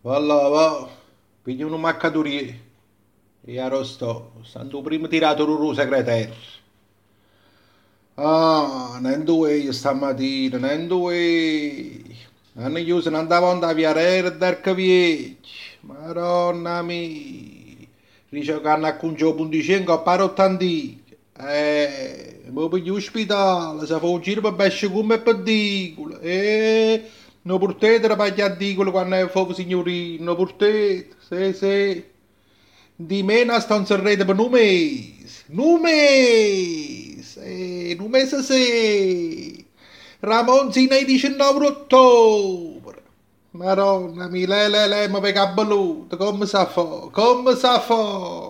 Valla, va, pigli una maccaduria. E arrosto, stanno prima tirato il segreterio. Ah, non due stamattina, non due. Hanno chiuso, non andavano da viarere del caviecci. Madonna mia. Dice che hanno acconciato punticenco a parotto antico. Eh, ma per gli ospitali, si fa un giro per besce come per dicola. Eh, non portate la paglia a dicola quando è fuoco signorino, non portate. Sì, sì. Di meno sta un serrete per un mese. Un mese. Eh, un mese sì. Ramonzi nei 19 ottobre. Madonna mia, lei, lei, lei, ma pega come sa fa? Come sa fa?